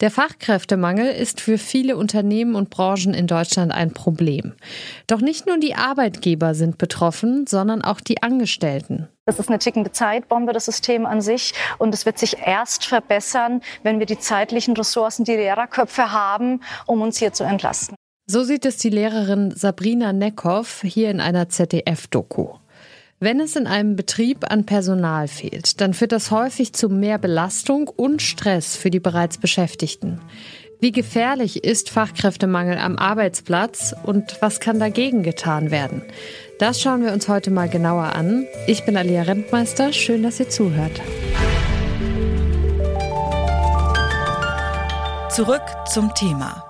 Der Fachkräftemangel ist für viele Unternehmen und Branchen in Deutschland ein Problem. Doch nicht nur die Arbeitgeber sind betroffen, sondern auch die Angestellten. Das ist eine tickende Zeitbombe, das System an sich. Und es wird sich erst verbessern, wenn wir die zeitlichen Ressourcen, die Lehrerköpfe haben, um uns hier zu entlasten. So sieht es die Lehrerin Sabrina Neckhoff hier in einer ZDF-Doku. Wenn es in einem Betrieb an Personal fehlt, dann führt das häufig zu mehr Belastung und Stress für die bereits Beschäftigten. Wie gefährlich ist Fachkräftemangel am Arbeitsplatz und was kann dagegen getan werden? Das schauen wir uns heute mal genauer an. Ich bin Alia Rentmeister, schön, dass ihr zuhört. Zurück zum Thema.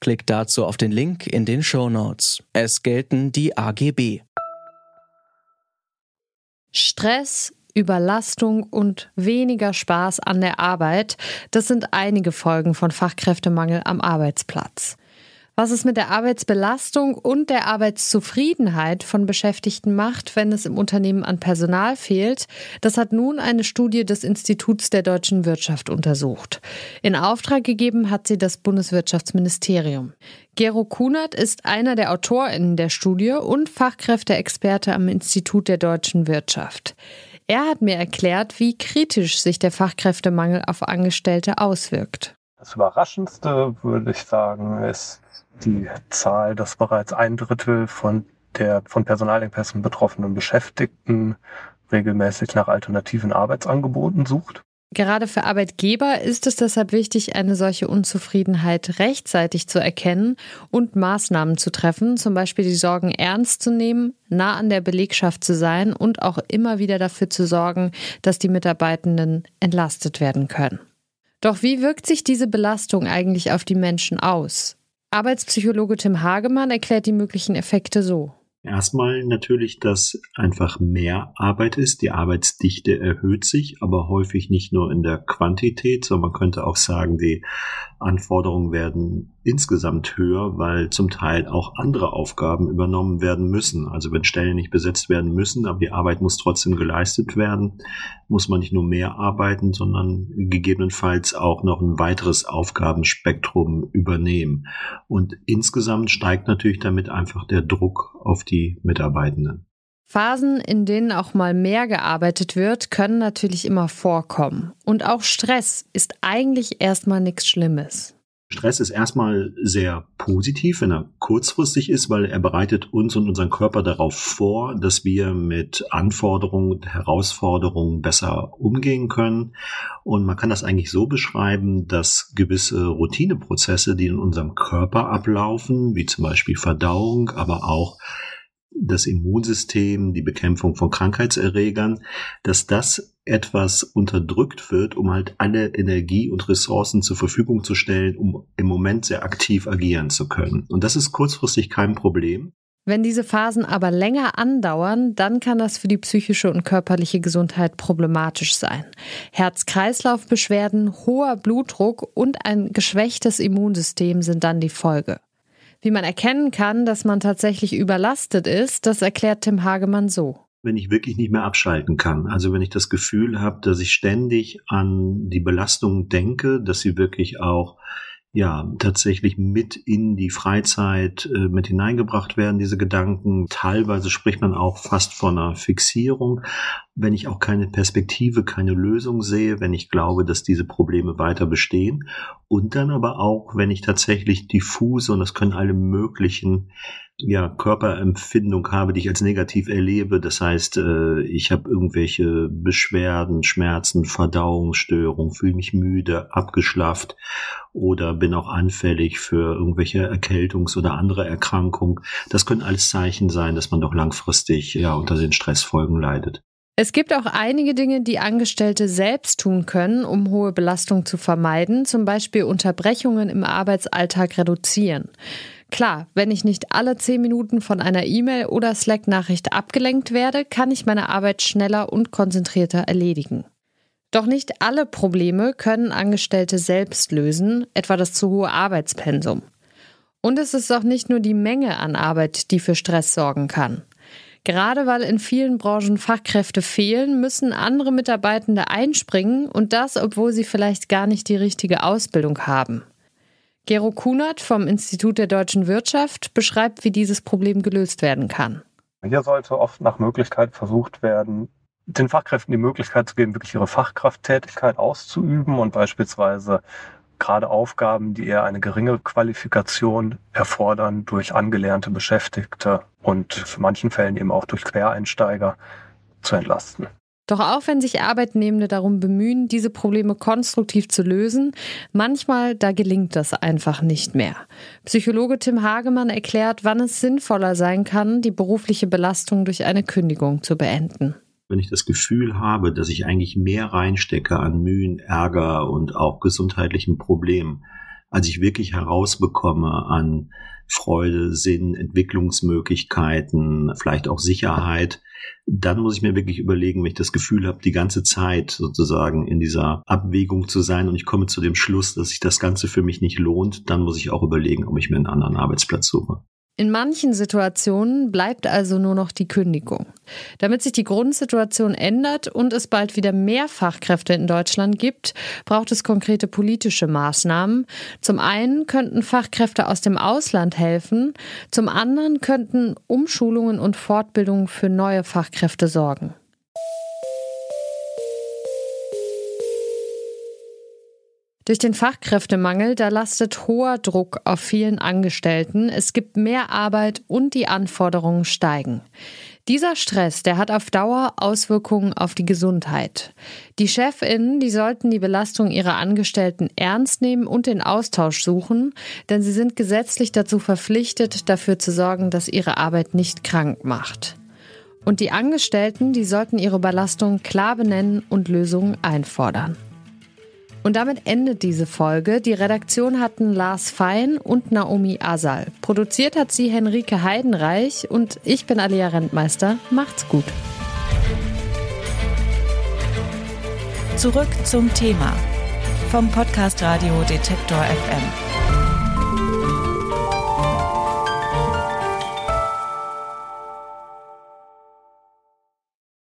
Klickt dazu auf den Link in den Show Notes. Es gelten die AGB. Stress, Überlastung und weniger Spaß an der Arbeit, das sind einige Folgen von Fachkräftemangel am Arbeitsplatz. Was es mit der Arbeitsbelastung und der Arbeitszufriedenheit von Beschäftigten macht, wenn es im Unternehmen an Personal fehlt, das hat nun eine Studie des Instituts der deutschen Wirtschaft untersucht. In Auftrag gegeben hat sie das Bundeswirtschaftsministerium. Gero Kunert ist einer der AutorInnen der Studie und Fachkräfteexperte am Institut der deutschen Wirtschaft. Er hat mir erklärt, wie kritisch sich der Fachkräftemangel auf Angestellte auswirkt. Das Überraschendste, würde ich sagen, ist die Zahl, dass bereits ein Drittel von der von Personalengpässen betroffenen Beschäftigten regelmäßig nach alternativen Arbeitsangeboten sucht. Gerade für Arbeitgeber ist es deshalb wichtig, eine solche Unzufriedenheit rechtzeitig zu erkennen und Maßnahmen zu treffen, zum Beispiel die Sorgen ernst zu nehmen, nah an der Belegschaft zu sein und auch immer wieder dafür zu sorgen, dass die Mitarbeitenden entlastet werden können. Doch wie wirkt sich diese Belastung eigentlich auf die Menschen aus? Arbeitspsychologe Tim Hagemann erklärt die möglichen Effekte so. Erstmal natürlich, dass einfach mehr Arbeit ist. Die Arbeitsdichte erhöht sich, aber häufig nicht nur in der Quantität, sondern man könnte auch sagen, die Anforderungen werden insgesamt höher, weil zum Teil auch andere Aufgaben übernommen werden müssen. Also wenn Stellen nicht besetzt werden müssen, aber die Arbeit muss trotzdem geleistet werden, muss man nicht nur mehr arbeiten, sondern gegebenenfalls auch noch ein weiteres Aufgabenspektrum übernehmen. Und insgesamt steigt natürlich damit einfach der Druck auf die Mitarbeitenden. Phasen, in denen auch mal mehr gearbeitet wird, können natürlich immer vorkommen. Und auch Stress ist eigentlich erstmal nichts Schlimmes. Stress ist erstmal sehr positiv, wenn er kurzfristig ist, weil er bereitet uns und unseren Körper darauf vor, dass wir mit Anforderungen und Herausforderungen besser umgehen können. Und man kann das eigentlich so beschreiben, dass gewisse Routineprozesse, die in unserem Körper ablaufen, wie zum Beispiel Verdauung, aber auch das Immunsystem, die Bekämpfung von Krankheitserregern, dass das etwas unterdrückt wird, um halt alle Energie und Ressourcen zur Verfügung zu stellen, um im Moment sehr aktiv agieren zu können. Und das ist kurzfristig kein Problem. Wenn diese Phasen aber länger andauern, dann kann das für die psychische und körperliche Gesundheit problematisch sein. Herz-Kreislauf-Beschwerden, hoher Blutdruck und ein geschwächtes Immunsystem sind dann die Folge. Wie man erkennen kann, dass man tatsächlich überlastet ist, das erklärt Tim Hagemann so wenn ich wirklich nicht mehr abschalten kann. Also wenn ich das Gefühl habe, dass ich ständig an die Belastung denke, dass sie wirklich auch ja tatsächlich mit in die Freizeit äh, mit hineingebracht werden, diese Gedanken. Teilweise spricht man auch fast von einer Fixierung, wenn ich auch keine Perspektive, keine Lösung sehe, wenn ich glaube, dass diese Probleme weiter bestehen. Und dann aber auch, wenn ich tatsächlich diffuse, und das können alle möglichen ja, Körperempfindung habe, die ich als negativ erlebe. Das heißt, äh, ich habe irgendwelche Beschwerden, Schmerzen, Verdauungsstörungen, fühle mich müde, abgeschlafft oder bin auch anfällig für irgendwelche Erkältungs- oder andere Erkrankungen. Das können alles Zeichen sein, dass man doch langfristig ja unter den Stressfolgen leidet. Es gibt auch einige Dinge, die Angestellte selbst tun können, um hohe Belastung zu vermeiden, zum Beispiel Unterbrechungen im Arbeitsalltag reduzieren. Klar, wenn ich nicht alle zehn Minuten von einer E-Mail oder Slack-Nachricht abgelenkt werde, kann ich meine Arbeit schneller und konzentrierter erledigen. Doch nicht alle Probleme können Angestellte selbst lösen, etwa das zu hohe Arbeitspensum. Und es ist auch nicht nur die Menge an Arbeit, die für Stress sorgen kann. Gerade weil in vielen Branchen Fachkräfte fehlen, müssen andere Mitarbeitende einspringen und das, obwohl sie vielleicht gar nicht die richtige Ausbildung haben. Gero Kunert vom Institut der deutschen Wirtschaft beschreibt, wie dieses Problem gelöst werden kann. Hier sollte oft nach Möglichkeit versucht werden, den Fachkräften die Möglichkeit zu geben, wirklich ihre Fachkrafttätigkeit auszuüben und beispielsweise gerade Aufgaben, die eher eine geringe Qualifikation erfordern, durch angelernte Beschäftigte und für manchen Fällen eben auch durch Quereinsteiger zu entlasten. Doch auch wenn sich Arbeitnehmende darum bemühen, diese Probleme konstruktiv zu lösen, manchmal da gelingt das einfach nicht mehr. Psychologe Tim Hagemann erklärt, wann es sinnvoller sein kann, die berufliche Belastung durch eine Kündigung zu beenden wenn ich das Gefühl habe, dass ich eigentlich mehr reinstecke an Mühen, Ärger und auch gesundheitlichen Problemen, als ich wirklich herausbekomme an Freude, Sinn, Entwicklungsmöglichkeiten, vielleicht auch Sicherheit, dann muss ich mir wirklich überlegen, wenn ich das Gefühl habe, die ganze Zeit sozusagen in dieser Abwägung zu sein und ich komme zu dem Schluss, dass sich das Ganze für mich nicht lohnt, dann muss ich auch überlegen, ob ich mir einen anderen Arbeitsplatz suche. In manchen Situationen bleibt also nur noch die Kündigung. Damit sich die Grundsituation ändert und es bald wieder mehr Fachkräfte in Deutschland gibt, braucht es konkrete politische Maßnahmen. Zum einen könnten Fachkräfte aus dem Ausland helfen, zum anderen könnten Umschulungen und Fortbildungen für neue Fachkräfte sorgen. Durch den Fachkräftemangel, da lastet hoher Druck auf vielen Angestellten. Es gibt mehr Arbeit und die Anforderungen steigen. Dieser Stress, der hat auf Dauer Auswirkungen auf die Gesundheit. Die Chefinnen, die sollten die Belastung ihrer Angestellten ernst nehmen und den Austausch suchen, denn sie sind gesetzlich dazu verpflichtet, dafür zu sorgen, dass ihre Arbeit nicht krank macht. Und die Angestellten, die sollten ihre Belastung klar benennen und Lösungen einfordern. Und damit endet diese Folge. Die Redaktion hatten Lars Fein und Naomi Asal. Produziert hat sie Henrike Heidenreich und ich bin Alia Rentmeister. Macht's gut. Zurück zum Thema vom Podcast Radio Detektor FM.